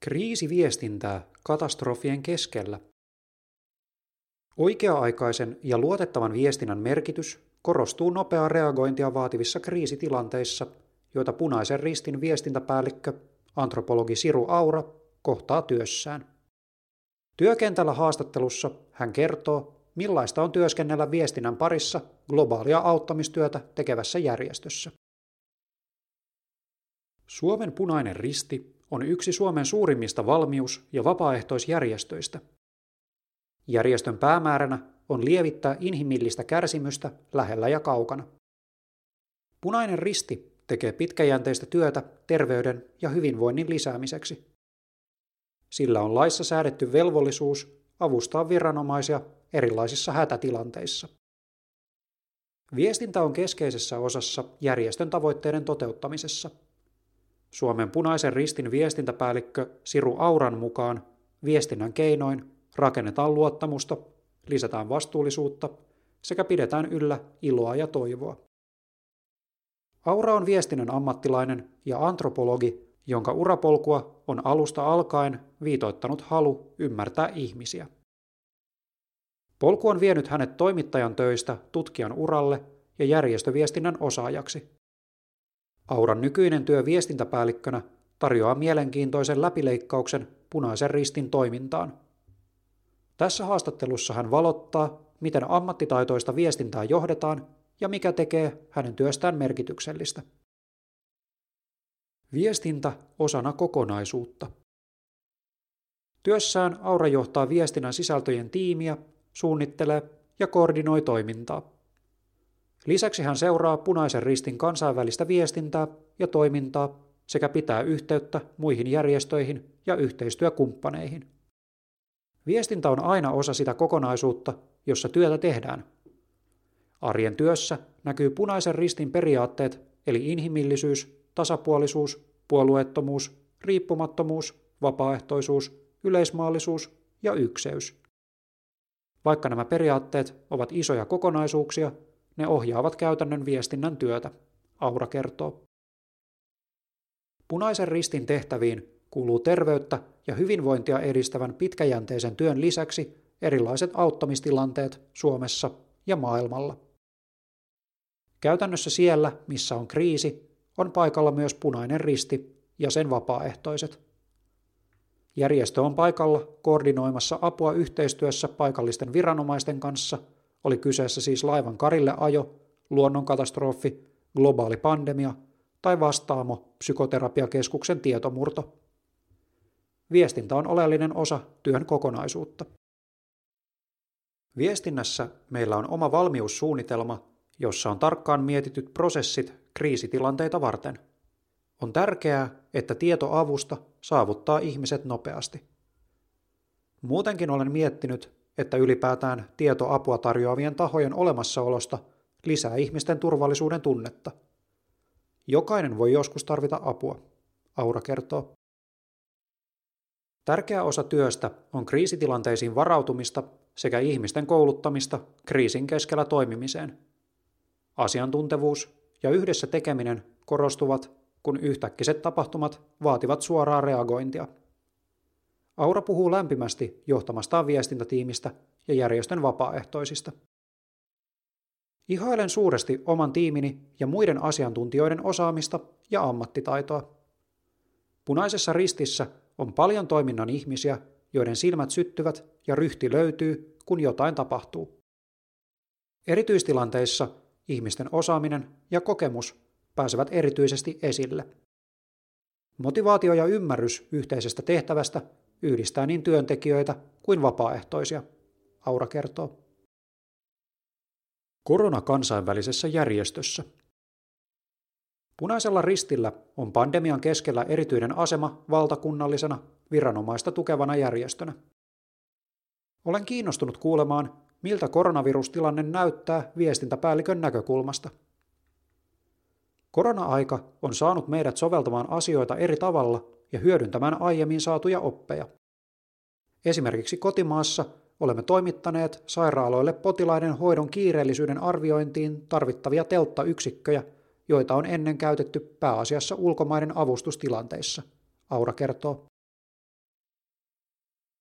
Kriisiviestintää katastrofien keskellä. Oikea-aikaisen ja luotettavan viestinnän merkitys korostuu nopeaa reagointia vaativissa kriisitilanteissa, joita punaisen ristin viestintäpäällikkö, antropologi Siru Aura, kohtaa työssään. Työkentällä haastattelussa hän kertoo, millaista on työskennellä viestinnän parissa globaalia auttamistyötä tekevässä järjestössä. Suomen punainen risti on yksi Suomen suurimmista valmius- ja vapaaehtoisjärjestöistä. Järjestön päämääränä on lievittää inhimillistä kärsimystä lähellä ja kaukana. Punainen risti tekee pitkäjänteistä työtä terveyden ja hyvinvoinnin lisäämiseksi. Sillä on laissa säädetty velvollisuus avustaa viranomaisia erilaisissa hätätilanteissa. Viestintä on keskeisessä osassa järjestön tavoitteiden toteuttamisessa – Suomen punaisen ristin viestintäpäällikkö Siru Auran mukaan viestinnän keinoin rakennetaan luottamusta, lisätään vastuullisuutta sekä pidetään yllä iloa ja toivoa. Aura on viestinnän ammattilainen ja antropologi, jonka urapolkua on alusta alkaen viitoittanut halu ymmärtää ihmisiä. Polku on vienyt hänet toimittajan töistä tutkijan uralle ja järjestöviestinnän osaajaksi. Auran nykyinen työ viestintäpäällikkönä tarjoaa mielenkiintoisen läpileikkauksen punaisen ristin toimintaan. Tässä haastattelussa hän valottaa, miten ammattitaitoista viestintää johdetaan ja mikä tekee hänen työstään merkityksellistä. Viestintä osana kokonaisuutta. Työssään Aura johtaa viestinnän sisältöjen tiimiä, suunnittelee ja koordinoi toimintaa. Lisäksi hän seuraa punaisen ristin kansainvälistä viestintää ja toimintaa sekä pitää yhteyttä muihin järjestöihin ja yhteistyökumppaneihin. Viestintä on aina osa sitä kokonaisuutta, jossa työtä tehdään. Arjen työssä näkyy punaisen ristin periaatteet eli inhimillisyys, tasapuolisuus, puolueettomuus, riippumattomuus, vapaaehtoisuus, yleismaallisuus ja ykseys. Vaikka nämä periaatteet ovat isoja kokonaisuuksia, ne ohjaavat käytännön viestinnän työtä, Aura kertoo. Punaisen ristin tehtäviin kuuluu terveyttä ja hyvinvointia edistävän pitkäjänteisen työn lisäksi erilaiset auttamistilanteet Suomessa ja maailmalla. Käytännössä siellä, missä on kriisi, on paikalla myös punainen risti ja sen vapaaehtoiset. Järjestö on paikalla koordinoimassa apua yhteistyössä paikallisten viranomaisten kanssa – oli kyseessä siis laivan karille ajo, luonnonkatastrofi, globaali pandemia tai vastaamo psykoterapiakeskuksen tietomurto. Viestintä on oleellinen osa työn kokonaisuutta. Viestinnässä meillä on oma valmiussuunnitelma, jossa on tarkkaan mietityt prosessit kriisitilanteita varten. On tärkeää, että tieto avusta saavuttaa ihmiset nopeasti. Muutenkin olen miettinyt, että ylipäätään tietoapua tarjoavien tahojen olemassaolosta lisää ihmisten turvallisuuden tunnetta. Jokainen voi joskus tarvita apua, Aura kertoo. Tärkeä osa työstä on kriisitilanteisiin varautumista sekä ihmisten kouluttamista kriisin keskellä toimimiseen. Asiantuntevuus ja yhdessä tekeminen korostuvat, kun yhtäkkiset tapahtumat vaativat suoraa reagointia – Aura puhuu lämpimästi johtamastaan viestintätiimistä ja järjestön vapaaehtoisista. Ihailen suuresti oman tiimini ja muiden asiantuntijoiden osaamista ja ammattitaitoa. Punaisessa ristissä on paljon toiminnan ihmisiä, joiden silmät syttyvät ja ryhti löytyy, kun jotain tapahtuu. Erityistilanteissa ihmisten osaaminen ja kokemus pääsevät erityisesti esille. Motivaatio ja ymmärrys yhteisestä tehtävästä yhdistää niin työntekijöitä kuin vapaaehtoisia, Aura kertoo. Korona kansainvälisessä järjestössä. Punaisella ristillä on pandemian keskellä erityinen asema valtakunnallisena viranomaista tukevana järjestönä. Olen kiinnostunut kuulemaan, miltä koronavirustilanne näyttää viestintäpäällikön näkökulmasta. Korona-aika on saanut meidät soveltamaan asioita eri tavalla ja hyödyntämään aiemmin saatuja oppeja. Esimerkiksi kotimaassa olemme toimittaneet sairaaloille potilaiden hoidon kiireellisyyden arviointiin tarvittavia telttayksikköjä, joita on ennen käytetty pääasiassa ulkomaiden avustustilanteissa, Aura kertoo.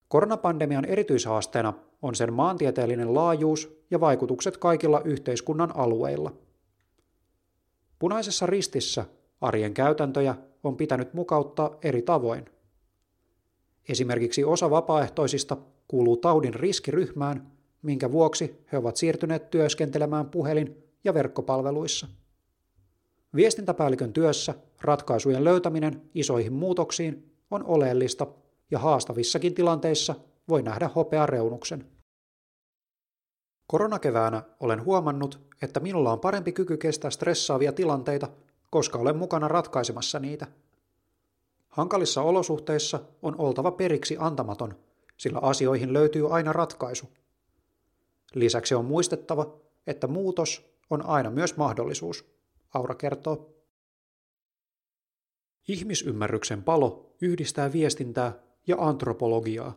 Koronapandemian erityishaasteena on sen maantieteellinen laajuus ja vaikutukset kaikilla yhteiskunnan alueilla. Punaisessa ristissä arjen käytäntöjä on pitänyt mukauttaa eri tavoin. Esimerkiksi osa vapaaehtoisista kuuluu taudin riskiryhmään, minkä vuoksi he ovat siirtyneet työskentelemään puhelin- ja verkkopalveluissa. Viestintäpäällikön työssä ratkaisujen löytäminen isoihin muutoksiin on oleellista ja haastavissakin tilanteissa voi nähdä hopea reunuksen. Koronakeväänä olen huomannut, että minulla on parempi kyky kestää stressaavia tilanteita, koska olen mukana ratkaisemassa niitä. Hankalissa olosuhteissa on oltava periksi antamaton, sillä asioihin löytyy aina ratkaisu. Lisäksi on muistettava, että muutos on aina myös mahdollisuus, Aura kertoo. Ihmisymmärryksen palo yhdistää viestintää ja antropologiaa.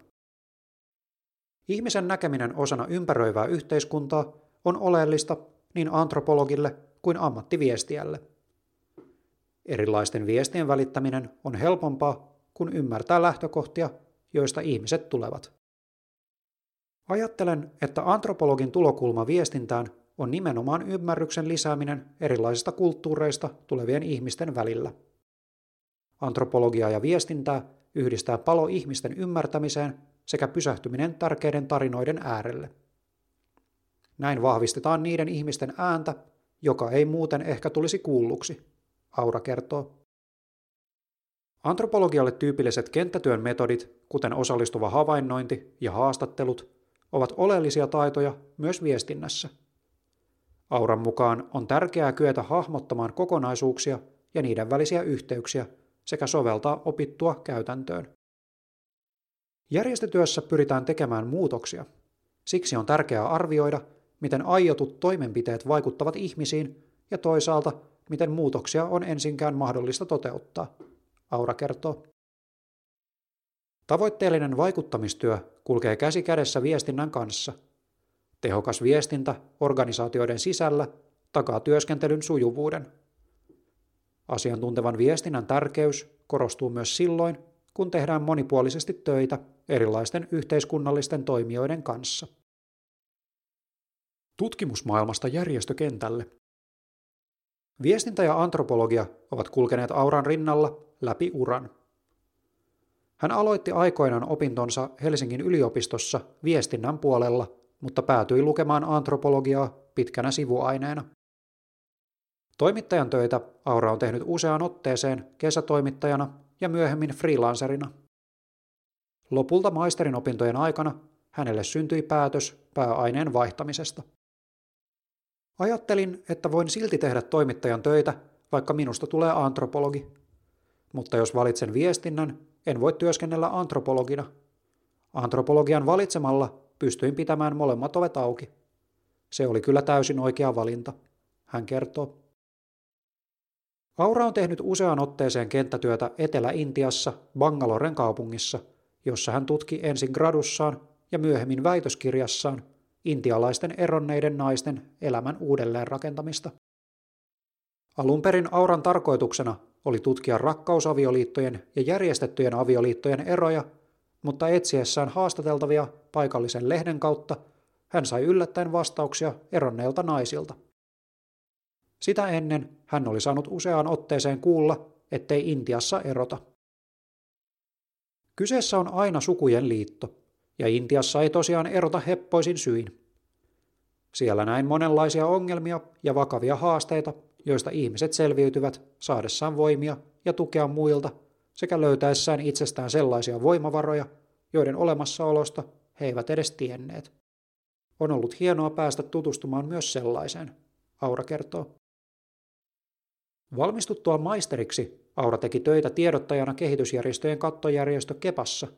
Ihmisen näkeminen osana ympäröivää yhteiskuntaa on oleellista niin antropologille kuin ammattiviestiälle. Erilaisten viestien välittäminen on helpompaa, kun ymmärtää lähtökohtia, joista ihmiset tulevat. Ajattelen, että antropologin tulokulma viestintään on nimenomaan ymmärryksen lisääminen erilaisista kulttuureista tulevien ihmisten välillä. Antropologia ja viestintää yhdistää palo ihmisten ymmärtämiseen sekä pysähtyminen tärkeiden tarinoiden äärelle. Näin vahvistetaan niiden ihmisten ääntä, joka ei muuten ehkä tulisi kuulluksi, Aura kertoo. Antropologialle tyypilliset kenttätyön metodit, kuten osallistuva havainnointi ja haastattelut, ovat oleellisia taitoja myös viestinnässä. Auran mukaan on tärkeää kyetä hahmottamaan kokonaisuuksia ja niiden välisiä yhteyksiä sekä soveltaa opittua käytäntöön. Järjestötyössä pyritään tekemään muutoksia. Siksi on tärkeää arvioida, miten aiotut toimenpiteet vaikuttavat ihmisiin ja toisaalta, miten muutoksia on ensinkään mahdollista toteuttaa. Aura kertoo. Tavoitteellinen vaikuttamistyö kulkee käsi kädessä viestinnän kanssa. Tehokas viestintä organisaatioiden sisällä takaa työskentelyn sujuvuuden. Asiantuntevan viestinnän tärkeys korostuu myös silloin, kun tehdään monipuolisesti töitä erilaisten yhteiskunnallisten toimijoiden kanssa. Tutkimusmaailmasta järjestökentälle. Viestintä ja antropologia ovat kulkeneet Auran rinnalla läpi uran. Hän aloitti aikoinaan opintonsa Helsingin yliopistossa viestinnän puolella, mutta päätyi lukemaan antropologiaa pitkänä sivuaineena. Toimittajan töitä Aura on tehnyt useaan otteeseen kesätoimittajana ja myöhemmin freelancerina. Lopulta maisterin opintojen aikana hänelle syntyi päätös pääaineen vaihtamisesta. Ajattelin, että voin silti tehdä toimittajan töitä, vaikka minusta tulee antropologi. Mutta jos valitsen viestinnän, en voi työskennellä antropologina. Antropologian valitsemalla pystyin pitämään molemmat ovet auki. Se oli kyllä täysin oikea valinta, hän kertoo. Aura on tehnyt useaan otteeseen kenttätyötä Etelä-Intiassa, Bangaloren kaupungissa, jossa hän tutki ensin gradussaan ja myöhemmin väitöskirjassaan intialaisten eronneiden naisten elämän uudelleenrakentamista. Alun perin Auran tarkoituksena oli tutkia rakkausavioliittojen ja järjestettyjen avioliittojen eroja, mutta etsiessään haastateltavia paikallisen lehden kautta hän sai yllättäen vastauksia eronneilta naisilta. Sitä ennen hän oli saanut useaan otteeseen kuulla, ettei Intiassa erota. Kyseessä on aina sukujen liitto, ja Intiassa ei tosiaan erota heppoisin syin. Siellä näin monenlaisia ongelmia ja vakavia haasteita, joista ihmiset selviytyvät saadessaan voimia ja tukea muilta sekä löytäessään itsestään sellaisia voimavaroja, joiden olemassaolosta he eivät edes tienneet. On ollut hienoa päästä tutustumaan myös sellaiseen, Aura kertoo. Valmistuttua maisteriksi Aura teki töitä tiedottajana kehitysjärjestöjen kattojärjestö Kepassa,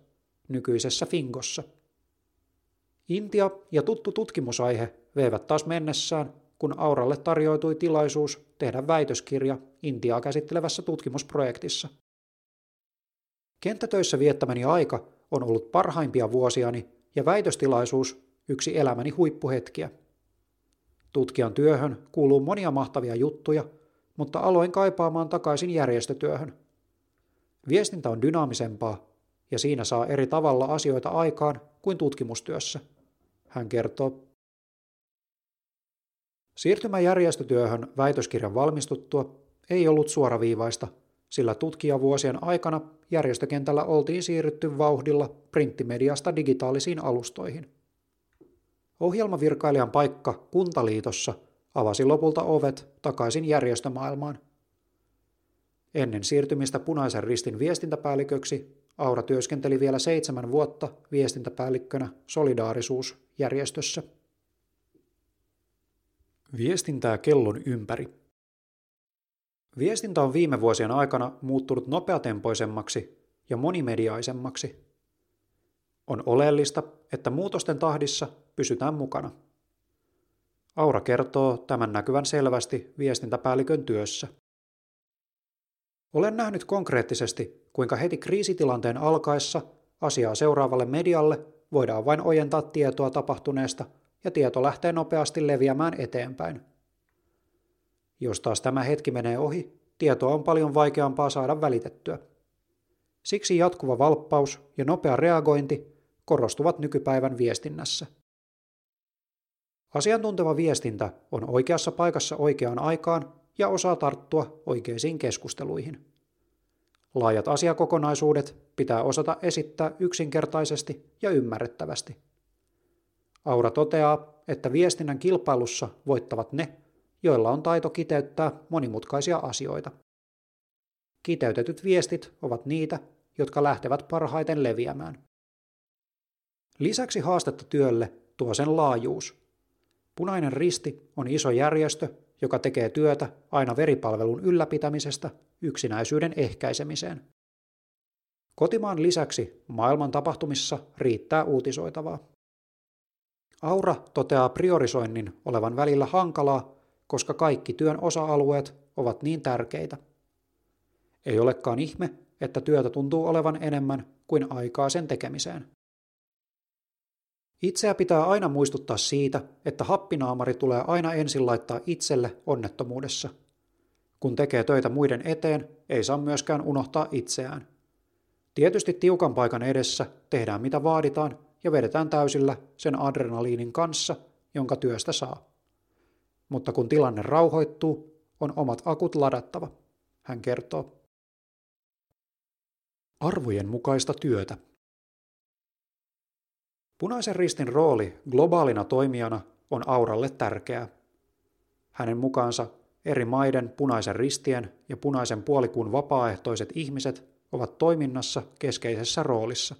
nykyisessä Fingossa. Intia ja tuttu tutkimusaihe veivät taas mennessään, kun Auralle tarjoitui tilaisuus tehdä väitöskirja Intiaa käsittelevässä tutkimusprojektissa. Kenttätöissä viettämäni aika on ollut parhaimpia vuosiani ja väitöstilaisuus yksi elämäni huippuhetkiä. Tutkijan työhön kuuluu monia mahtavia juttuja – mutta aloin kaipaamaan takaisin järjestötyöhön. Viestintä on dynaamisempaa, ja siinä saa eri tavalla asioita aikaan kuin tutkimustyössä. Hän kertoo. Siirtymä järjestötyöhön väitöskirjan valmistuttua ei ollut suoraviivaista, sillä tutkijavuosien aikana järjestökentällä oltiin siirrytty vauhdilla printtimediasta digitaalisiin alustoihin. Ohjelmavirkailijan paikka Kuntaliitossa avasi lopulta ovet takaisin järjestömaailmaan. Ennen siirtymistä punaisen ristin viestintäpäälliköksi Aura työskenteli vielä seitsemän vuotta viestintäpäällikkönä Solidaarisuusjärjestössä. Viestintää kellon ympäri. Viestintä on viime vuosien aikana muuttunut nopeatempoisemmaksi ja monimediaisemmaksi. On oleellista, että muutosten tahdissa pysytään mukana. Aura kertoo tämän näkyvän selvästi viestintäpäällikön työssä. Olen nähnyt konkreettisesti, kuinka heti kriisitilanteen alkaessa asiaa seuraavalle medialle voidaan vain ojentaa tietoa tapahtuneesta ja tieto lähtee nopeasti leviämään eteenpäin. Jos taas tämä hetki menee ohi, tietoa on paljon vaikeampaa saada välitettyä. Siksi jatkuva valppaus ja nopea reagointi korostuvat nykypäivän viestinnässä. Asiantunteva viestintä on oikeassa paikassa oikeaan aikaan ja osaa tarttua oikeisiin keskusteluihin. Laajat asiakokonaisuudet pitää osata esittää yksinkertaisesti ja ymmärrettävästi. Aura toteaa, että viestinnän kilpailussa voittavat ne, joilla on taito kiteyttää monimutkaisia asioita. Kiteytetyt viestit ovat niitä, jotka lähtevät parhaiten leviämään. Lisäksi haastetta työlle tuo sen laajuus. Punainen Risti on iso järjestö, joka tekee työtä aina veripalvelun ylläpitämisestä yksinäisyyden ehkäisemiseen. Kotimaan lisäksi maailman tapahtumissa riittää uutisoitavaa. Aura toteaa priorisoinnin olevan välillä hankalaa, koska kaikki työn osa-alueet ovat niin tärkeitä. Ei olekaan ihme, että työtä tuntuu olevan enemmän kuin aikaa sen tekemiseen. Itseä pitää aina muistuttaa siitä, että happinaamari tulee aina ensin laittaa itselle onnettomuudessa. Kun tekee töitä muiden eteen, ei saa myöskään unohtaa itseään. Tietysti tiukan paikan edessä tehdään mitä vaaditaan ja vedetään täysillä sen adrenaliinin kanssa, jonka työstä saa. Mutta kun tilanne rauhoittuu, on omat akut ladattava, hän kertoo. Arvojen mukaista työtä. Punaisen ristin rooli globaalina toimijana on Auralle tärkeä. Hänen mukaansa eri maiden punaisen ristien ja punaisen puolikuun vapaaehtoiset ihmiset ovat toiminnassa keskeisessä roolissa.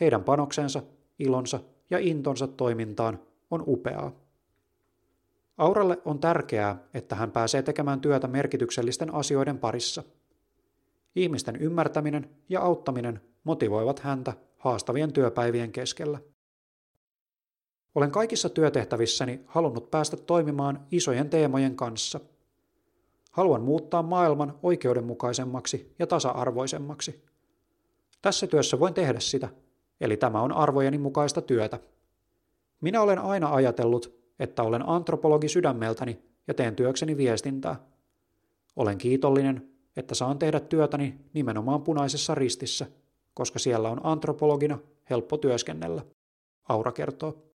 Heidän panoksensa, ilonsa ja intonsa toimintaan on upeaa. Auralle on tärkeää, että hän pääsee tekemään työtä merkityksellisten asioiden parissa. Ihmisten ymmärtäminen ja auttaminen motivoivat häntä haastavien työpäivien keskellä. Olen kaikissa työtehtävissäni halunnut päästä toimimaan isojen teemojen kanssa. Haluan muuttaa maailman oikeudenmukaisemmaksi ja tasa-arvoisemmaksi. Tässä työssä voin tehdä sitä, eli tämä on arvojeni mukaista työtä. Minä olen aina ajatellut, että olen antropologi sydämeltäni ja teen työkseni viestintää. Olen kiitollinen, että saan tehdä työtäni nimenomaan punaisessa ristissä – koska siellä on antropologina helppo työskennellä, Aura kertoo.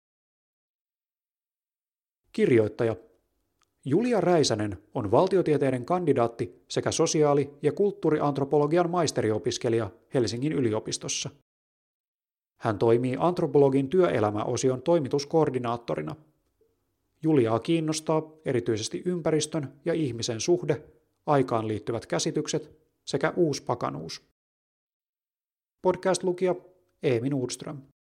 Kirjoittaja Julia Räisänen on valtiotieteiden kandidaatti sekä sosiaali- ja kulttuuriantropologian maisteriopiskelija Helsingin yliopistossa. Hän toimii antropologin työelämäosion toimituskoordinaattorina. Juliaa kiinnostaa erityisesti ympäristön ja ihmisen suhde, aikaan liittyvät käsitykset sekä uuspakanuus. Podcast-lukija Eemi Nordström.